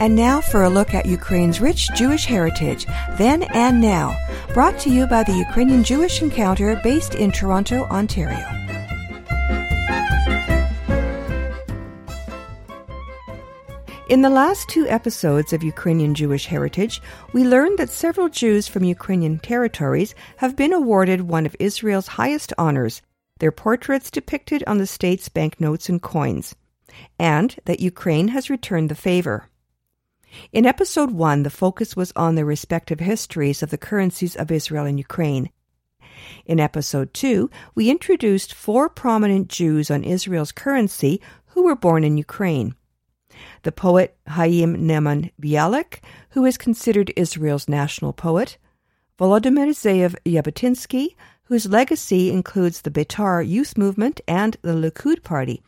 And now for a look at Ukraine's rich Jewish heritage, then and now, brought to you by the Ukrainian Jewish Encounter based in Toronto, Ontario. In the last two episodes of Ukrainian Jewish Heritage, we learned that several Jews from Ukrainian territories have been awarded one of Israel's highest honors, their portraits depicted on the state's banknotes and coins, and that Ukraine has returned the favor. In episode 1, the focus was on the respective histories of the currencies of Israel and Ukraine. In episode 2, we introduced four prominent Jews on Israel's currency who were born in Ukraine. The poet Chaim Nahman Bialik, who is considered Israel's national poet, Volodymyr Ze'ev Jabotinsky, whose legacy includes the Betar youth movement and the Likud party,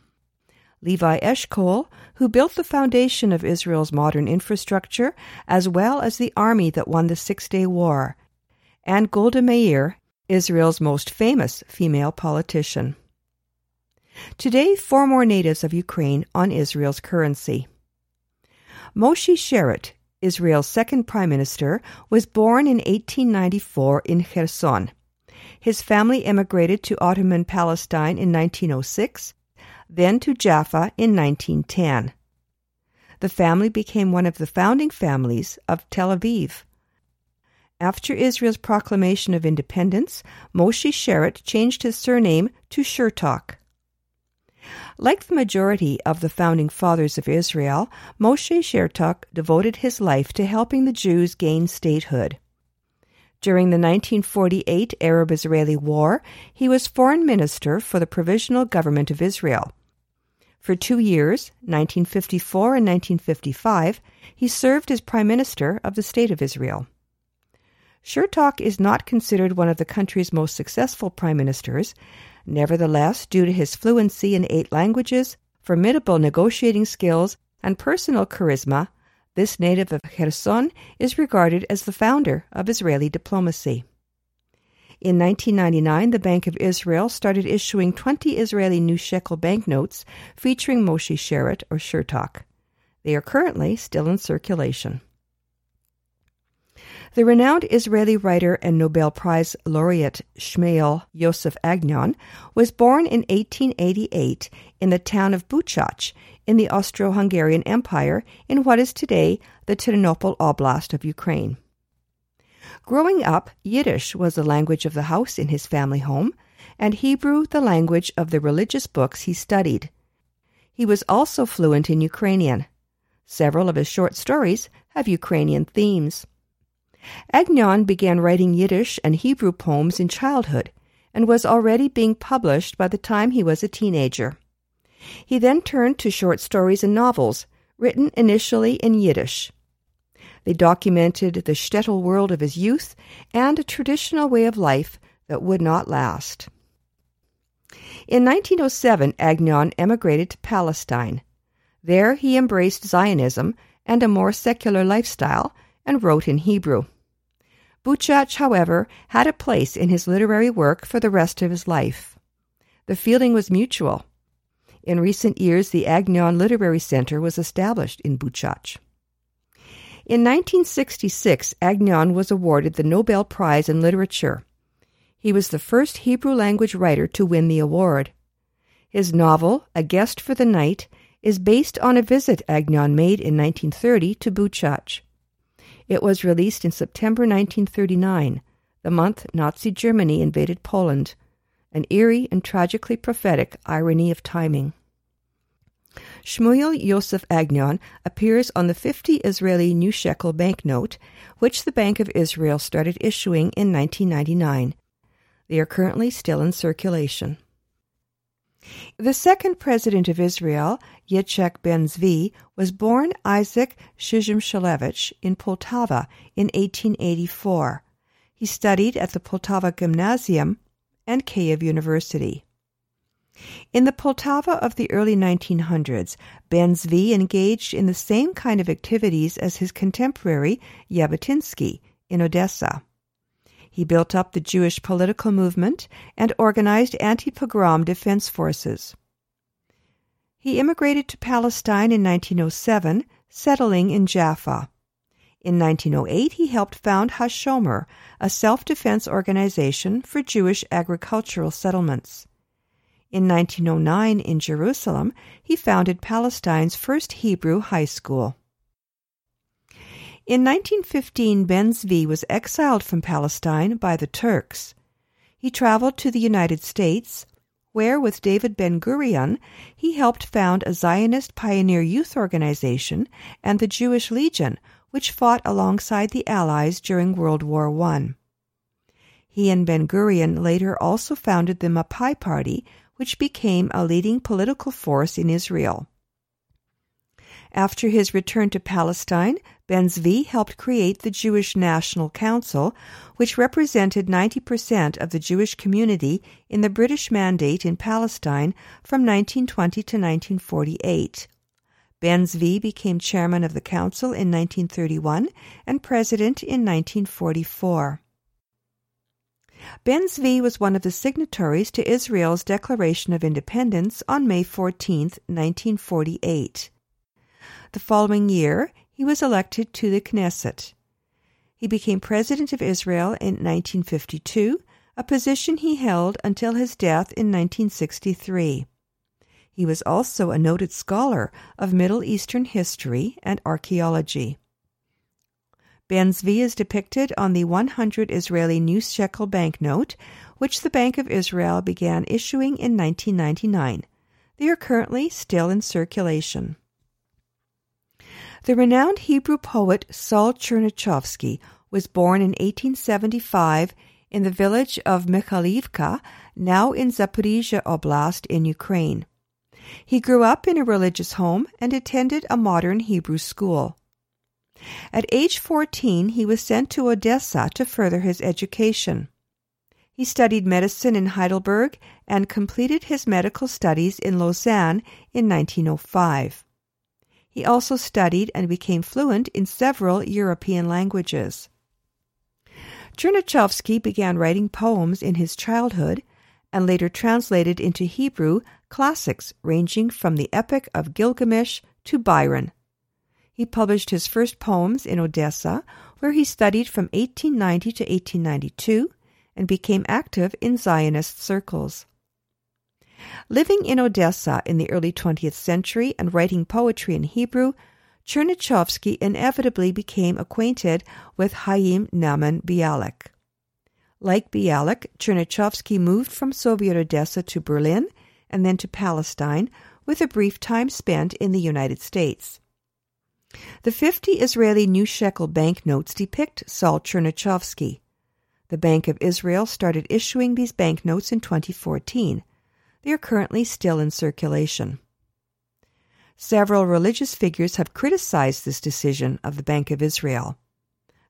Levi Eshkol, who built the foundation of Israel's modern infrastructure, as well as the army that won the Six Day War, and Golda Meir, Israel's most famous female politician. Today, four more natives of Ukraine on Israel's currency. Moshe Sharett, Israel's second prime minister, was born in 1894 in Kherson. His family emigrated to Ottoman Palestine in 1906 then to Jaffa in 1910. The family became one of the founding families of Tel Aviv. After Israel's proclamation of independence, Moshe Sharett changed his surname to Chertok. Like the majority of the founding fathers of Israel, Moshe Chertok devoted his life to helping the Jews gain statehood. During the 1948 Arab Israeli War, he was foreign minister for the Provisional Government of Israel. For two years, 1954 and 1955, he served as Prime Minister of the State of Israel. Chertok is not considered one of the country's most successful prime ministers. Nevertheless, due to his fluency in eight languages, formidable negotiating skills, and personal charisma, this native of Kherson is regarded as the founder of Israeli diplomacy. In 1999, the Bank of Israel started issuing 20 Israeli new shekel banknotes featuring Moshe Sharett or Chertok. They are currently still in circulation. The renowned Israeli writer and Nobel Prize laureate Shmuel Yosef Agnon was born in 1888 in the town of Buchach in the Austro-Hungarian Empire in what is today the Ternopil Oblast of Ukraine. Growing up, Yiddish was the language of the house in his family home, and Hebrew the language of the religious books he studied. He was also fluent in Ukrainian. Several of his short stories have Ukrainian themes. Agnon began writing Yiddish and Hebrew poems in childhood and was already being published by the time he was a teenager. He then turned to short stories and novels, written initially in Yiddish. They documented the shtetl world of his youth and a traditional way of life that would not last. In 1907, Agnon emigrated to Palestine. There he embraced Zionism and a more secular lifestyle and wrote in Hebrew. Buchach, however, had a place in his literary work for the rest of his life. The feeling was mutual. In recent years, the Agnon Literary Center was established in Buchach. In 1966, Agnon was awarded the Nobel Prize in Literature. He was the first Hebrew language writer to win the award. His novel, A Guest for the Night, is based on a visit Agnon made in 1930 to Buchach. It was released in September 1939, the month Nazi Germany invaded Poland, an eerie and tragically prophetic irony of timing. Shmuel Yosef Agnon appears on the 50 Israeli new shekel banknote, which the Bank of Israel started issuing in 1999. They are currently still in circulation. The second president of Israel, Yitzhak Ben Zvi, was born Isaac Shishim in Poltava in 1884. He studied at the Poltava Gymnasium and Kiev University. In the Poltava of the early 1900s, Ben Zvi engaged in the same kind of activities as his contemporary Jabotinsky in Odessa. He built up the Jewish political movement and organized anti pogrom defense forces. He immigrated to Palestine in 1907, settling in Jaffa. In 1908, he helped found Hashomer, a self defense organization for Jewish agricultural settlements. In 1909, in Jerusalem, he founded Palestine's first Hebrew high school. In 1915, Ben Zvi was exiled from Palestine by the Turks. He traveled to the United States, where, with David Ben Gurion, he helped found a Zionist pioneer youth organization and the Jewish Legion, which fought alongside the Allies during World War I. He and Ben Gurion later also founded the Mapai Party, which became a leading political force in Israel. After his return to Palestine, Ben Zvi helped create the Jewish National Council, which represented 90% of the Jewish community in the British Mandate in Palestine from 1920 to 1948. Ben Zvi became chairman of the council in 1931 and president in 1944. Ben Zvi was one of the signatories to Israel's Declaration of Independence on May 14, 1948. The following year, he was elected to the Knesset. He became President of Israel in 1952, a position he held until his death in 1963. He was also a noted scholar of Middle Eastern history and archaeology. Ben Zvi is depicted on the 100 Israeli new shekel banknote, which the Bank of Israel began issuing in 1999. They are currently still in circulation. The renowned Hebrew poet Saul Chernichovsky was born in 1875 in the village of Mikhalivka, now in Zaporizhia Oblast in Ukraine. He grew up in a religious home and attended a modern Hebrew school. At age 14, he was sent to Odessa to further his education. He studied medicine in Heidelberg and completed his medical studies in Lausanne in 1905. He also studied and became fluent in several European languages. Chernichovsky began writing poems in his childhood and later translated into Hebrew classics ranging from the Epic of Gilgamesh to Byron. He published his first poems in Odessa, where he studied from 1890 to 1892 and became active in Zionist circles. Living in Odessa in the early 20th century and writing poetry in Hebrew, Chernichovsky inevitably became acquainted with Chaim Nahman Bialik. Like Bialik, Chernichovsky moved from Soviet Odessa to Berlin and then to Palestine, with a brief time spent in the United States. The 50 Israeli new shekel banknotes depict Saul Chernichovsky. The Bank of Israel started issuing these banknotes in 2014. They are currently still in circulation. Several religious figures have criticized this decision of the Bank of Israel.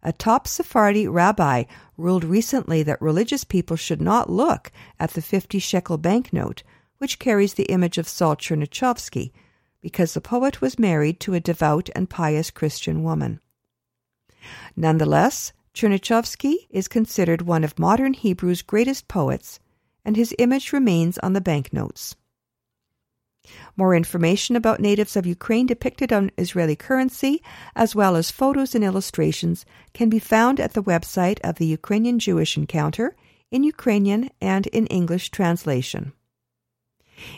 A top Sephardi rabbi ruled recently that religious people should not look at the 50 shekel banknote, which carries the image of Saul Chernichovsky, because the poet was married to a devout and pious Christian woman. Nonetheless, Chernichovsky is considered one of modern Hebrew's greatest poets, and his image remains on the banknotes. More information about natives of Ukraine depicted on Israeli currency, as well as photos and illustrations, can be found at the website of the Ukrainian Jewish Encounter in Ukrainian and in English translation.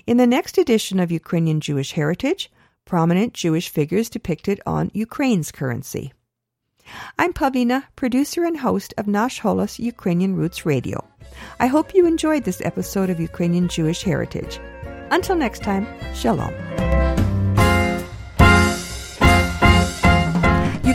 In the next edition of Ukrainian Jewish Heritage, prominent Jewish figures depicted on Ukraine's currency. I'm Pavlina, producer and host of Nash Holos Ukrainian Roots Radio. I hope you enjoyed this episode of Ukrainian Jewish Heritage. Until next time, Shalom.